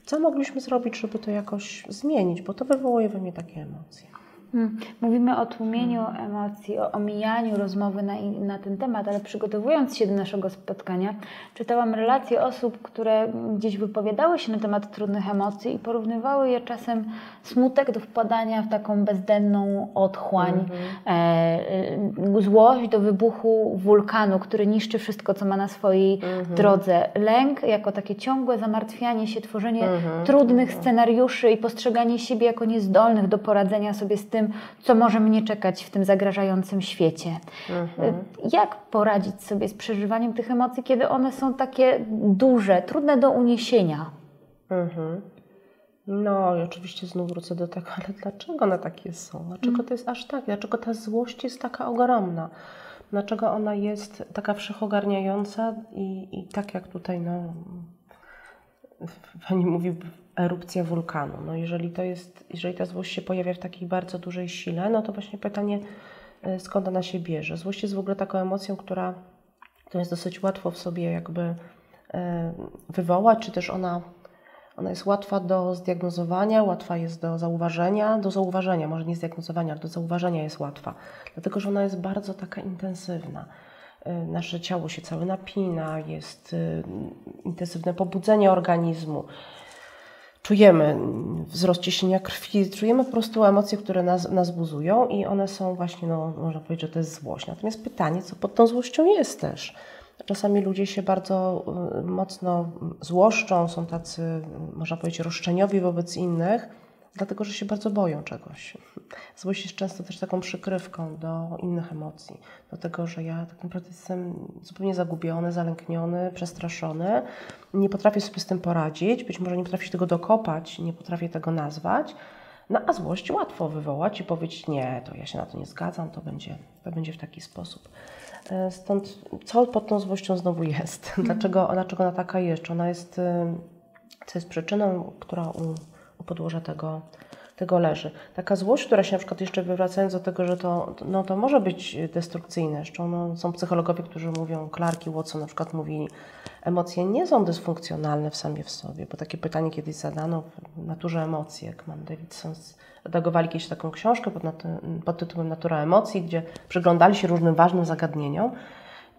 Co mogliśmy zrobić, żeby to jakoś zmienić, bo to wywołuje we mnie takie emocje. Hmm. Mówimy o tłumieniu emocji, o omijaniu rozmowy na, na, ten temat, ale przygotowując się do naszego spotkania, czytałam relacje osób, które gdzieś wypowiadały się na temat trudnych emocji i porównywały je czasem smutek do wpadania w taką bezdenną otchłań, mm -hmm. e, złość do wybuchu wulkanu, który niszczy wszystko, co ma na swojej -hmm. drodze, lęk jako takie ciągłe zamartwianie się, tworzenie -hmm. trudnych mhm. scenariuszy i postrzeganie siebie jako niezdolnych do poradzenia sobie z tym, tym, co może mnie czekać w tym zagrażającym świecie. Mhm. Jak poradzić sobie z przeżywaniem tych emocji, kiedy one są takie duże, trudne do uniesienia? Mhm. No i oczywiście znów wrócę do tego, ale dlaczego one takie są? Dlaczego mhm. to jest aż tak? Dlaczego ta złość jest taka ogromna? Dlaczego ona jest taka wszechogarniająca i, i tak jak tutaj no, Pani mówi erupcja wulkanu. No jeżeli to jest, jeżeli ta złość się pojawia w takiej bardzo dużej sile, no to właśnie pytanie, e, skąd ona się bierze. Złość jest w ogóle taką emocją, która to jest dosyć łatwo w sobie jakby e, wywołać, czy też ona, ona jest łatwa do zdiagnozowania, łatwa jest do zauważenia, do zauważenia, może nie zdiagnozowania, ale do zauważenia jest łatwa, dlatego że ona jest bardzo taka intensywna. E, nasze ciało się całe napina, jest intensywne pobudzenie organizmu czujemy wzrost ciśnienia krwi, czujemy po prostu emocje, które nas, nas buzują i one są właśnie, no, można powiedzieć, że to jest złość. Natomiast pytanie, co pod tą złością jest też. Czasami ludzie się bardzo y, mocno złoszczą, są tacy, można powiedzieć, roszczeniowi wobec innych, dlatego że się bardzo boją czegoś. Złość jest często też taką przykrywką do innych emocji, do tego, że ja tak naprawdę jestem zupełnie zagubiony, zalękniony, przestraszony, nie potrafię sobie z tym poradzić, być może nie potrafię się tego dokopać, nie potrafię tego nazwać. No a złość łatwo wywołać i powiedzieć, nie, to ja się na to nie zgadzam, to będzie, to będzie w taki sposób. E, stąd co pod tą złością znowu jest? Dlaczego, dlaczego ona taka jest? Czy ona jest, y, co jest przyczyną, która u u podłoża tego, tego leży. Taka złość, która się na przykład jeszcze wywracając do tego, że to, no, to może być destrukcyjne. Zresztą no, są psychologowie, którzy mówią, Clark i Watson na przykład mówili, emocje nie są dysfunkcjonalne w samie w sobie, bo takie pytanie kiedyś zadano w naturze emocji, jak mam Davidson redagowali kiedyś taką książkę pod, pod tytułem Natura emocji, gdzie przyglądali się różnym ważnym zagadnieniom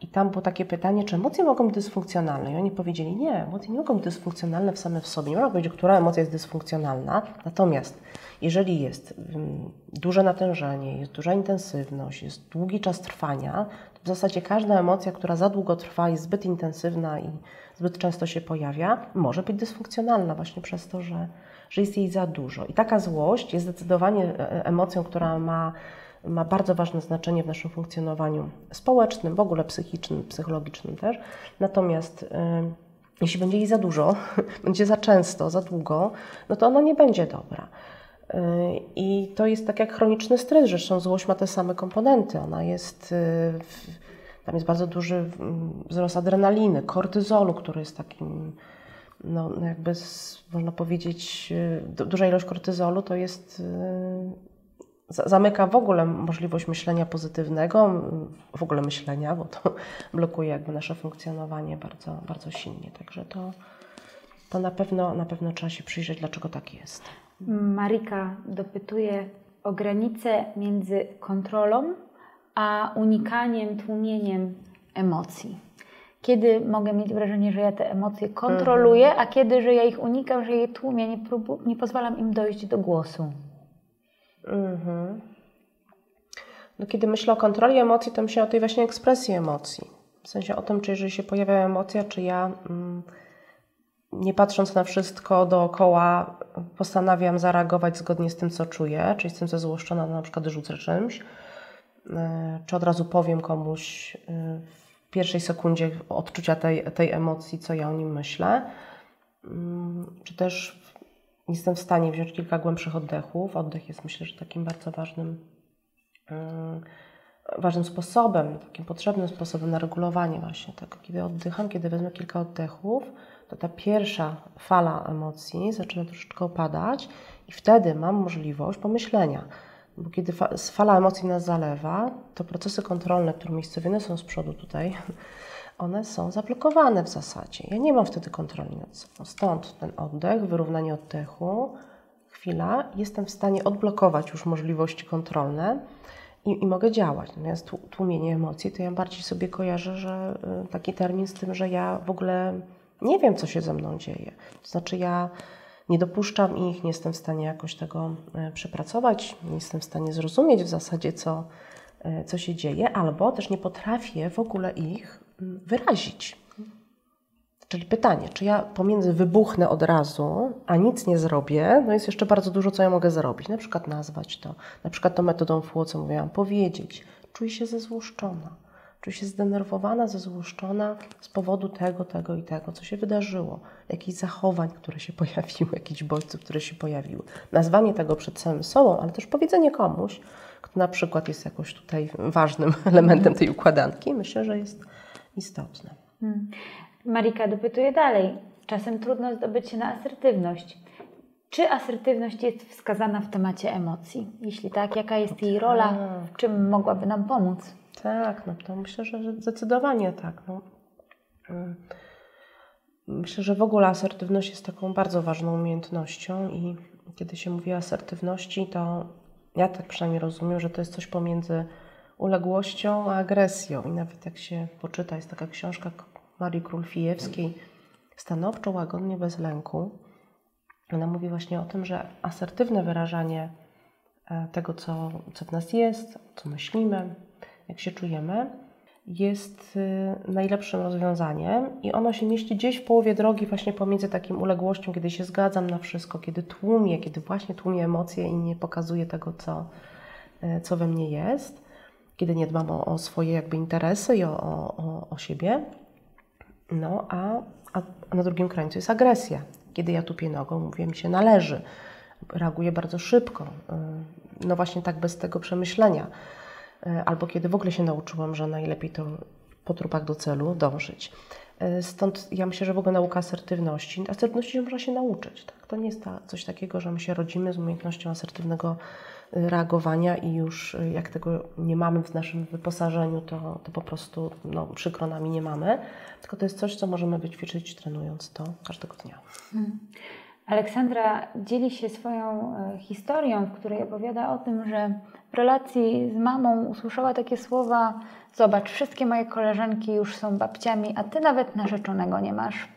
i tam było takie pytanie, czy emocje mogą być dysfunkcjonalne? I oni powiedzieli, nie, emocje nie mogą być dysfunkcjonalne w same w sobie. Nie można powiedzieć, która emocja jest dysfunkcjonalna. Natomiast jeżeli jest mm, duże natężenie, jest duża intensywność, jest długi czas trwania, to w zasadzie każda emocja, która za długo trwa, jest zbyt intensywna i zbyt często się pojawia, może być dysfunkcjonalna właśnie przez to, że, że jest jej za dużo. I taka złość jest zdecydowanie e, e, emocją, która ma ma bardzo ważne znaczenie w naszym funkcjonowaniu społecznym, w ogóle psychicznym, psychologicznym też. Natomiast y, jeśli będzie jej za dużo, będzie za często, za długo, no to ona nie będzie dobra. Y, I to jest tak jak chroniczny stres, zresztą złość ma te same komponenty. Ona jest, y, tam jest bardzo duży wzrost adrenaliny, kortyzolu, który jest takim, no jakby można powiedzieć, duża ilość kortyzolu to jest zamyka w ogóle możliwość myślenia pozytywnego, w ogóle myślenia, bo to blokuje jakby nasze funkcjonowanie bardzo, bardzo silnie. Także to, to na, pewno, na pewno trzeba się przyjrzeć, dlaczego tak jest. Marika dopytuje o granicę między kontrolą a unikaniem, tłumieniem emocji. Kiedy mogę mieć wrażenie, że ja te emocje kontroluję, mhm. a kiedy, że ja ich unikam, że je tłumię, nie, nie pozwalam im dojść do głosu. Mhm. No, kiedy myślę o kontroli emocji, to myślę o tej właśnie ekspresji emocji. W sensie o tym, czy jeżeli się pojawia emocja, czy ja mm, nie patrząc na wszystko dookoła, postanawiam zareagować zgodnie z tym, co czuję, czyli z tym, na przykład rzucę czymś, yy, czy od razu powiem komuś yy, pierwszej sekundzie odczucia tej, tej emocji, co ja o nim myślę. Mm, czy też jestem w stanie wziąć kilka głębszych oddechów. Oddech jest myślę, że takim bardzo ważnym, mm, ważnym sposobem, takim potrzebnym sposobem na regulowanie właśnie tego. Kiedy oddycham, kiedy wezmę kilka oddechów, to ta pierwsza fala emocji zaczyna troszeczkę opadać i wtedy mam możliwość pomyślenia. Bo kiedy fala emocji nas zalewa, to procesy kontrolne, które miejscowione są z przodu tutaj, one są zablokowane w zasadzie. Ja nie mam wtedy kontroli nad sobą. Stąd ten oddech, wyrównanie oddechu, chwila, jestem w stanie odblokować już możliwości kontrolne i, i mogę działać. Natomiast tłumienie emocji, to ja bardziej sobie kojarzę, że y, taki termin z tym, że ja w ogóle nie wiem, co się ze mną dzieje. To znaczy, ja nie dopuszczam ich, nie jestem w stanie jakoś tego y, przepracować, nie jestem w stanie zrozumieć w zasadzie, co, y, co się dzieje, albo też nie potrafię w ogóle ich wyrazić. Czyli pytanie, czy ja pomiędzy wybuchnę od razu, a nic nie zrobię, no jest jeszcze bardzo dużo, co ja mogę zrobić. Na przykład nazwać to, na przykład tą metodą FUO, co mówiłam, powiedzieć. Czuję się zezłuszczona, czuję się zdenerwowana, zezłuszczona z powodu tego, tego i tego, co się wydarzyło. Jakichś zachowań, które się pojawiły, jakichś bodźców, które się pojawiły. Nazwanie tego przed samym sobą, ale też powiedzenie komuś, kto na przykład jest jakoś tutaj ważnym elementem tej układanki, myślę, że jest istotne. Hmm. Marika dopytuje dalej. Czasem trudno zdobyć się na asertywność. Czy asertywność jest wskazana w temacie emocji? Jeśli tak, jaka jest jej rola? W tak. czym mogłaby nam pomóc? Tak, no to myślę, że zdecydowanie tak. No. Hmm. Myślę, że w ogóle asertywność jest taką bardzo ważną umiejętnością i kiedy się mówi o asertywności, to ja tak przynajmniej rozumiem, że to jest coś pomiędzy uległością a agresją. I nawet jak się poczyta, jest taka książka Marii Król-Fijewskiej Stanowczo, łagodnie, bez lęku. Ona mówi właśnie o tym, że asertywne wyrażanie e, tego, co, co w nas jest, co myślimy, jak się czujemy, jest y, najlepszym rozwiązaniem i ono się mieści gdzieś w połowie drogi właśnie pomiędzy takim uległością, kiedy się zgadzam na wszystko, kiedy tłumię, kiedy właśnie tłumię emocje i nie pokazuję tego, co, e, co we mnie jest, kiedy nie dbam o, o swoje jakby interesy i o, o, o siebie. No, a, a na drugim krańcu jest agresja. Kiedy ja tupię nogą, mówię, mi się należy. Reaguję bardzo szybko. Y, no właśnie tak bez tego przemyślenia. Y, albo kiedy w ogóle się nauczyłam, że najlepiej to po trupach do celu dążyć. Y, stąd ja myślę, że w ogóle nauka asertywności. Asertywności można się nauczyć. Tak? To nie jest ta, coś takiego, że my się rodzimy z umiejętnością asertywnego reagowania i już y, jak tego nie mamy w naszym wyposażeniu, to, to po prostu no, przykro nami nie mamy. Tylko to jest coś, co możemy wyćwiczyć trenując to każdego dnia. Hmm. Aleksandra dzieli się swoją e, historią, w której opowiada o tym, że w relacji z mamą usłyszała takie słowa: Zobacz, wszystkie moje koleżanki już są babciami, a ty nawet narzeczonego nie masz.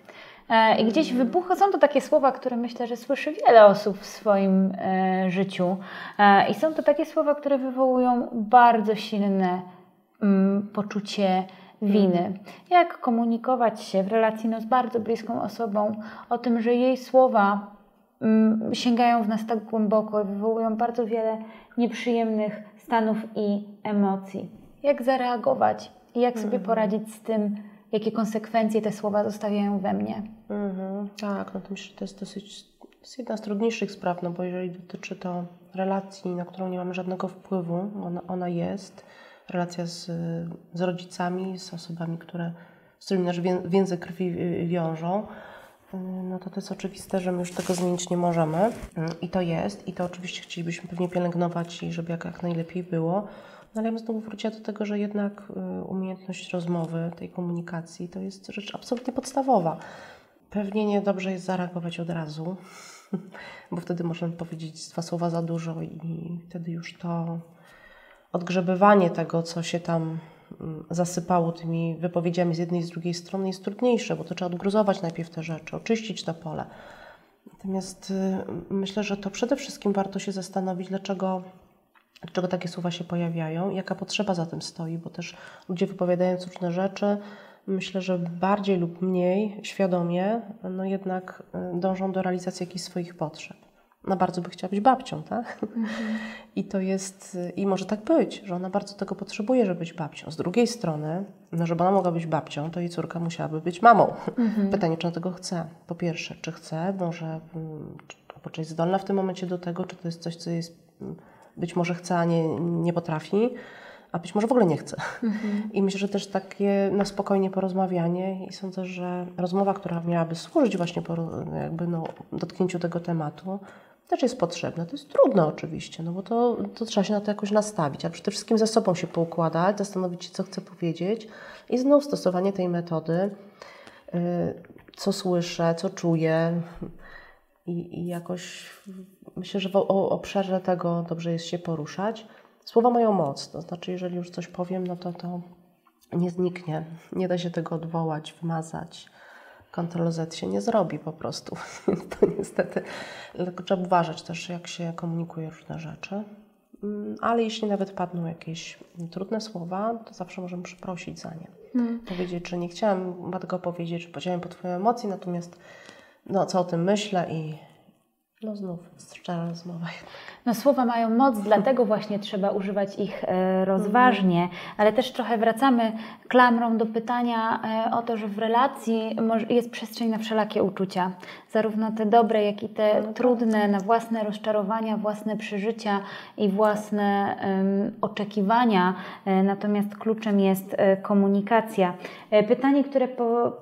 E, I gdzieś wybucha, są to takie słowa, które myślę, że słyszy wiele osób w swoim e, życiu. E, I są to takie słowa, które wywołują bardzo silne mm, poczucie winy. Jak komunikować się w relacji no, z bardzo bliską osobą o tym, że jej słowa mm, sięgają w nas tak głęboko i wywołują bardzo wiele nieprzyjemnych stanów i emocji. Jak zareagować i jak sobie mhm. poradzić z tym, jakie konsekwencje te słowa zostawiają we mnie. Mhm, tak, no to myślę, że to jest dosyć to jest jedna z trudniejszych spraw, no bo jeżeli dotyczy to relacji, na którą nie mamy żadnego wpływu, ona, ona jest, relacja z, z rodzicami, z osobami, które, z którymi nasz więzy krwi wiążą, y, no to to jest oczywiste, że my już tego zmienić nie możemy. Y, I to jest, i to oczywiście chcielibyśmy pewnie pielęgnować i żeby jak, jak najlepiej było. No ale ja bym znowu wróciła do tego, że jednak y, umiejętność rozmowy, tej komunikacji to jest rzecz absolutnie podstawowa. Pewnie niedobrze jest zareagować od razu, bo wtedy możemy powiedzieć dwa słowa za dużo i wtedy już to odgrzebywanie tego, co się tam mm, zasypało tymi wypowiedziami z jednej i z drugiej strony jest trudniejsze, bo to trzeba odgruzować najpierw te rzeczy, oczyścić to pole. Natomiast y, myślę, że to przede wszystkim warto się zastanowić, dlaczego Dlaczego takie słowa się pojawiają? Jaka potrzeba za tym stoi? Bo też ludzie wypowiadając różne rzeczy, myślę, że bardziej lub mniej świadomie, no jednak y, dążą do realizacji jakichś swoich potrzeb. ona bardzo by chciała być babcią, tak? Mhm. I to jest, i może tak być, że ona bardzo tego potrzebuje, żeby być babcią. Z drugiej strony, no żeby ona mogła być babcią, to jej córka musiałaby być mamą. Mhm. Pytanie, czy ona tego chce? Po pierwsze, czy chce, może, mm, albo czy jest zdolna w tym momencie do tego, czy to jest coś, co jest, mm, być może chce, a nie, nie potrafi a być może w ogóle nie chce. Mhm. I myślę, że też takie na spokojnie porozmawianie i sądzę, że rozmowa, która miałaby służyć właśnie po, jakby no, dotknięciu tego tematu, też jest potrzebna. To jest trudne oczywiście, no bo to, to trzeba się na to jakoś nastawić, a przede wszystkim ze sobą się poukładać, zastanowić się, co chcę powiedzieć i znowu stosowanie tej metody, yy, co słyszę, co czuję i, i jakoś myślę, że w o, obszarze tego dobrze jest się poruszać. Słowa mają moc, to znaczy, jeżeli już coś powiem, no to to nie zniknie. Nie da się tego odwołać, wymazać. Ctrl Z się nie zrobi po prostu. to niestety. Dlatego trzeba uważać też, jak się komunikuje różne rzeczy. Mm, ale jeśli nawet padną jakieś trudne słowa, to zawsze możemy przeprosić za nie. Hmm. Powiedzieć, że nie chciałam tego powiedzieć, że powiedziałem po Twojej emocji, natomiast no, co o tym myślę i no znów szczera rozmowa No słowa mają moc, dlatego właśnie trzeba używać ich e, rozważnie, mhm. ale też trochę wracamy klamrą do pytania e, o to, że w relacji jest przestrzeń na wszelakie uczucia, zarówno te dobre, jak i te no tak. trudne, na własne rozczarowania, własne przeżycia i własne um, oczekiwania, e, natomiast kluczem jest komunikacja. Pytanie, które po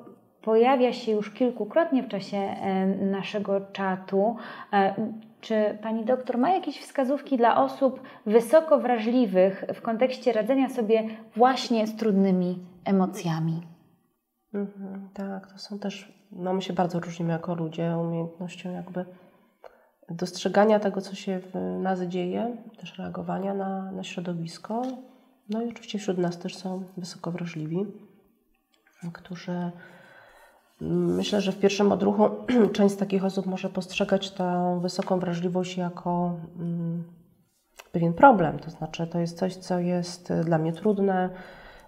pojawia się już kilkukrotnie w czasie e, naszego czatu. E, czy pani doktor ma jakieś wskazówki dla osób wysoko wrażliwych w kontekście radzenia sobie właśnie z trudnymi emocjami? Mhm, tak, to są też, no my się bardzo różnimy jako ludzie umiejętnością jakby dostrzegania tego, co się w nas dzieje, też reagowania na, na środowisko. No i oczywiście wśród nas też są wysoko wrażliwi, którzy Myślę, że w pierwszym odruchu część z takich osób może postrzegać tę wysoką wrażliwość jako mm, pewien problem. To znaczy, to jest coś, co jest dla mnie trudne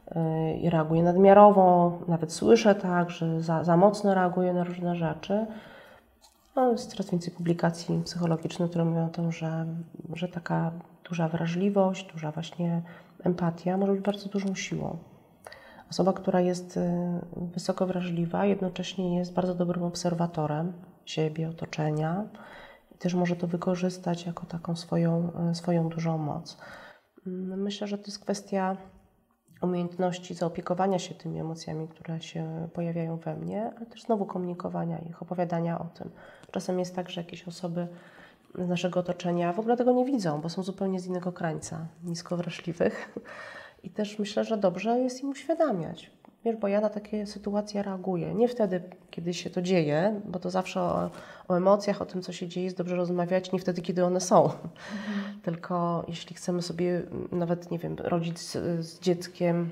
y, i reaguję nadmiarowo, nawet słyszę tak, że za, za mocno reaguję na różne rzeczy. No, jest coraz więcej publikacji psychologicznych, które mówią o tym, że, że taka duża wrażliwość, duża właśnie empatia może być bardzo dużą siłą. Osoba, która jest y, wysoko wrażliwa, jednocześnie jest bardzo dobrym obserwatorem siebie, otoczenia i też może to wykorzystać jako taką swoją, y, swoją dużą moc. Mm, myślę, że to jest kwestia umiejętności zaopiekowania się tymi emocjami, które się pojawiają we mnie, ale też znowu komunikowania ich, opowiadania o tym. Czasem jest tak, że jakieś osoby z naszego otoczenia w ogóle tego nie widzą, bo są zupełnie z innego krańca, nisko wrażliwych i też myślę, że dobrze jest im uświadamiać. Wiesz, bo ja na takie sytuacje reaguję. Nie wtedy, kiedy się to dzieje, bo to zawsze o, o emocjach, o tym, co się dzieje, jest dobrze rozmawiać, nie wtedy, kiedy one są. Mhm. Tylko jeśli chcemy sobie, nawet, nie wiem, rodzic z, z dzieckiem,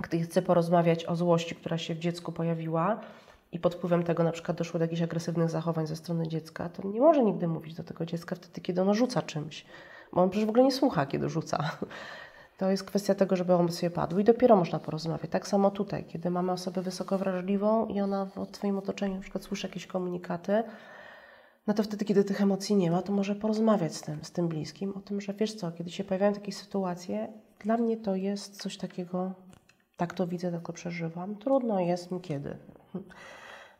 gdy chce porozmawiać o złości, która się w dziecku pojawiła, i pod wpływem tego na przykład doszło do jakichś agresywnych zachowań ze strony dziecka, to nie może nigdy mówić do tego dziecka wtedy, kiedy ono rzuca czymś, bo on przecież w ogóle nie słucha, kiedy rzuca. To jest kwestia tego, żeby emocje padły i dopiero można porozmawiać. Tak samo tutaj, kiedy mamy osobę wysoko wrażliwą i ona w Twoim otoczeniu na przykład słyszy jakieś komunikaty, no to wtedy, kiedy tych emocji nie ma, to może porozmawiać z tym, z tym bliskim o tym, że wiesz co, kiedy się pojawiają takie sytuacje, dla mnie to jest coś takiego, tak to widzę, tak to przeżywam, trudno jest mi kiedy.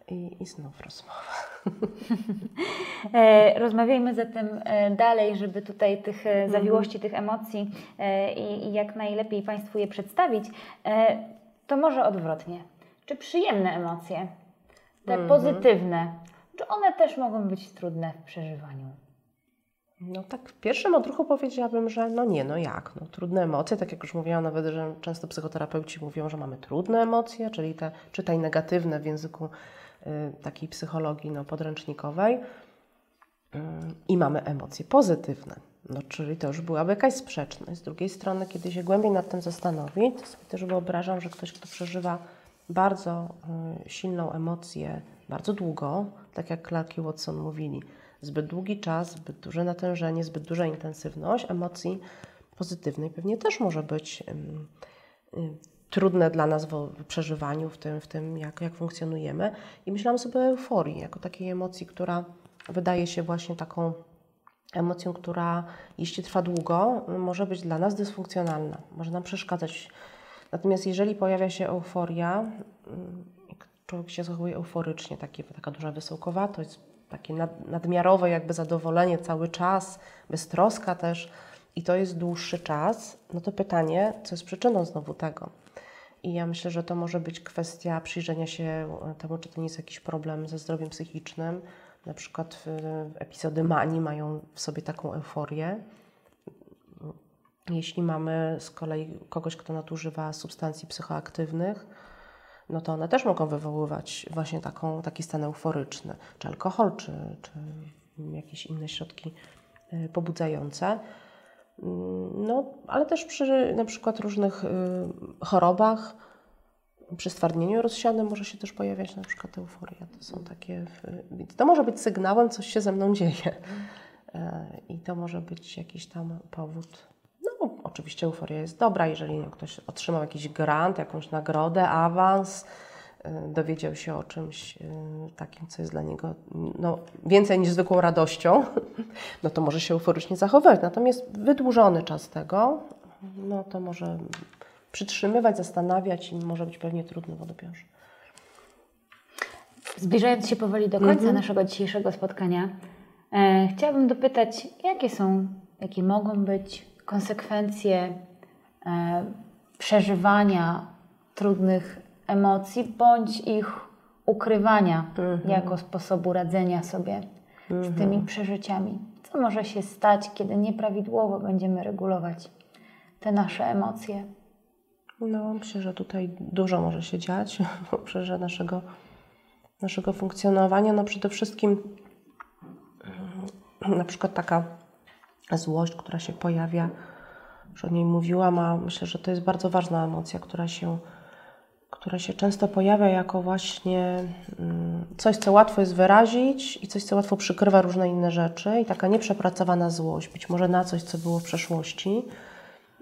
I, i znów rozmowa. E, rozmawiajmy zatem e, dalej, żeby tutaj tych e, mhm. zawiłości, tych emocji i, i jak najlepiej Państwu je przedstawić. To może odwrotnie. Czy przyjemne emocje, te mhm. pozytywne, czy one też mogą być trudne w przeżywaniu? No tak, w pierwszym odruchu powiedziałabym, że no nie, no jak, no trudne emocje, tak jak już mówiłam nawet, że często psychoterapeuci mówią, że mamy trudne emocje, czyli te, czytaj negatywne w języku takiej psychologii no, podręcznikowej y, i mamy emocje pozytywne. No, czyli to już byłaby jakaś sprzeczność. Z drugiej strony, kiedy się głębiej nad tym zastanowić, to sobie też wyobrażam, że ktoś, kto przeżywa bardzo y, silną emocję bardzo długo, tak jak Clark i Watson mówili, zbyt długi czas, zbyt duże natężenie, zbyt duża intensywność emocji pozytywnej pewnie też może być trudne dla nas w przeżywaniu, w tym, w tym jak, jak funkcjonujemy. I myślałam sobie o euforii, jako takiej emocji, która wydaje się właśnie taką emocją, która jeśli trwa długo, może być dla nas dysfunkcjonalna, może nam przeszkadzać. Natomiast jeżeli pojawia się euforia, człowiek się zachowuje euforycznie, takie, taka duża wysokowatość, takie nad, nadmiarowe jakby zadowolenie cały czas, beztroska też i to jest dłuższy czas, no to pytanie, co jest przyczyną znowu tego? I ja myślę, że to może być kwestia przyjrzenia się temu, czy to nie jest jakiś problem ze zdrowiem psychicznym. Na przykład epizody manii mają w sobie taką euforię. Jeśli mamy z kolei kogoś, kto nadużywa substancji psychoaktywnych, no to one też mogą wywoływać właśnie taką, taki stan euforyczny, czy alkohol, czy, czy jakieś inne środki y, pobudzające. Mm, no, ale też przy na przykład różnych y, chorobach, przy stwardnieniu rozsianym może się też pojawiać na przykład euforia. To są takie, to może być sygnałem, coś się ze mną dzieje. E, I to może być jakiś tam powód Oczywiście euforia jest dobra, jeżeli ktoś otrzymał jakiś grant, jakąś nagrodę, awans, dowiedział się o czymś y, takim, co jest dla niego no, więcej niż zwykłą radością, no to może się euforycznie zachowywać. Natomiast wydłużony czas tego, no to może przytrzymywać, zastanawiać i może być pewnie trudny w odbiorze. Zbliżając się powoli do końca mhm. naszego dzisiejszego spotkania, e, chciałabym dopytać, jakie są, jakie mogą być konsekwencje e, przeżywania trudnych emocji bądź ich ukrywania mhm. jako sposobu radzenia sobie mhm. z tymi przeżyciami. Co może się stać, kiedy nieprawidłowo będziemy regulować te nasze emocje? No, myślę, że tutaj dużo może się dziać w obszarze naszego, naszego funkcjonowania. No, przede wszystkim na przykład taka złość, która się pojawia, już o niej mówiłam, a myślę, że to jest bardzo ważna emocja, która się, która się często pojawia jako właśnie mm, coś, co łatwo jest wyrazić i coś, co łatwo przykrywa różne inne rzeczy i taka nieprzepracowana złość, być może na coś, co było w przeszłości,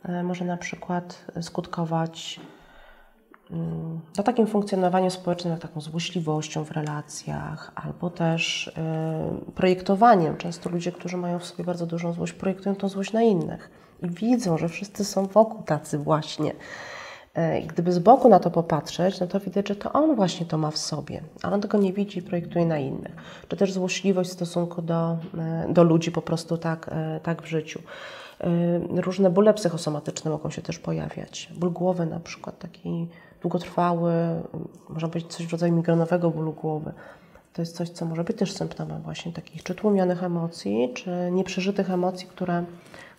e, może na przykład skutkować no, takim funkcjonowaniu społecznym, jak taką złośliwością w relacjach, albo też y, projektowaniem. Często ludzie, którzy mają w sobie bardzo dużą złość, projektują tą złość na innych i widzą, że wszyscy są wokół tacy właśnie. E, gdyby z boku na to popatrzeć, no to widać, że to on właśnie to ma w sobie, ale on tego nie widzi i projektuje na innych. Czy też złośliwość w stosunku do, do ludzi po prostu tak, tak w życiu. Różne bóle psychosomatyczne mogą się też pojawiać. Ból głowy na przykład, taki długotrwały, może być coś w rodzaju migrenowego bólu głowy. To jest coś, co może być też symptomem właśnie takich czy tłumionych emocji, czy nieprzeżytych emocji, które,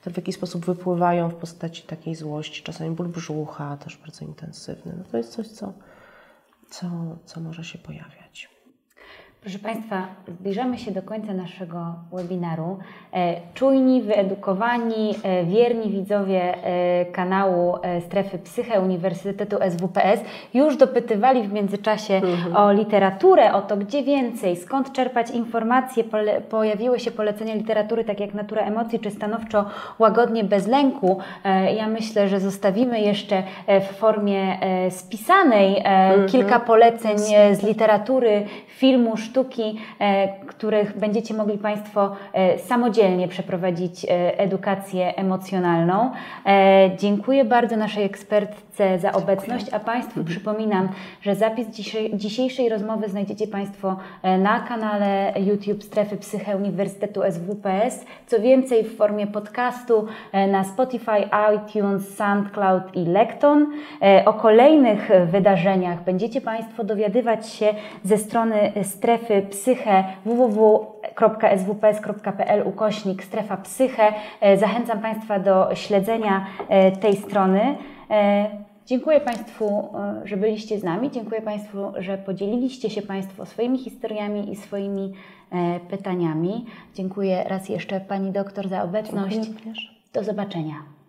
które w jakiś sposób wypływają w postaci takiej złości. Czasami ból brzucha, też bardzo intensywny. No to jest coś, co, co, co może się pojawiać. Proszę Państwa, zbliżamy się do końca naszego webinaru. E, czujni, wyedukowani, e, wierni widzowie e, kanału Strefy Psyche Uniwersytetu SWPS już dopytywali w międzyczasie mhm. o literaturę, o to gdzie więcej, skąd czerpać informacje. Pojawiły się polecenia literatury, tak jak Natura Emocji czy Stanowczo Łagodnie Bez Lęku. Ja myślę, że zostawimy jeszcze w formie spisanej mhm. kilka poleceń z literatury, filmu, sztuki, e, których będziecie mogli Państwo e, samodzielnie przeprowadzić e, edukację emocjonalną. Dziękuję bardzo naszej ekspertce za obecność, a Państwu mhm. przypominam, że zapis dzisiejszej rozmowy znajdziecie Państwo na kanale YouTube Strefy Psyche Uniwersytetu SWPS. Co więcej, w formie podcastu na Spotify, iTunes, SoundCloud i Lekton. O kolejnych wydarzeniach będziecie Państwo dowiadywać się ze strony strefy psyche www.swps.pl ukośnik strefa psyche. E, zachęcam Państwa do śledzenia e, tej strony. E, dziękuję Państwu, że byliście z nami. Dziękuję Państwu, że podzieliliście się Państwo swoimi historiami i swoimi pytaniami. Dziękuję raz jeszcze Pani doktor za obecność. Do zobaczenia.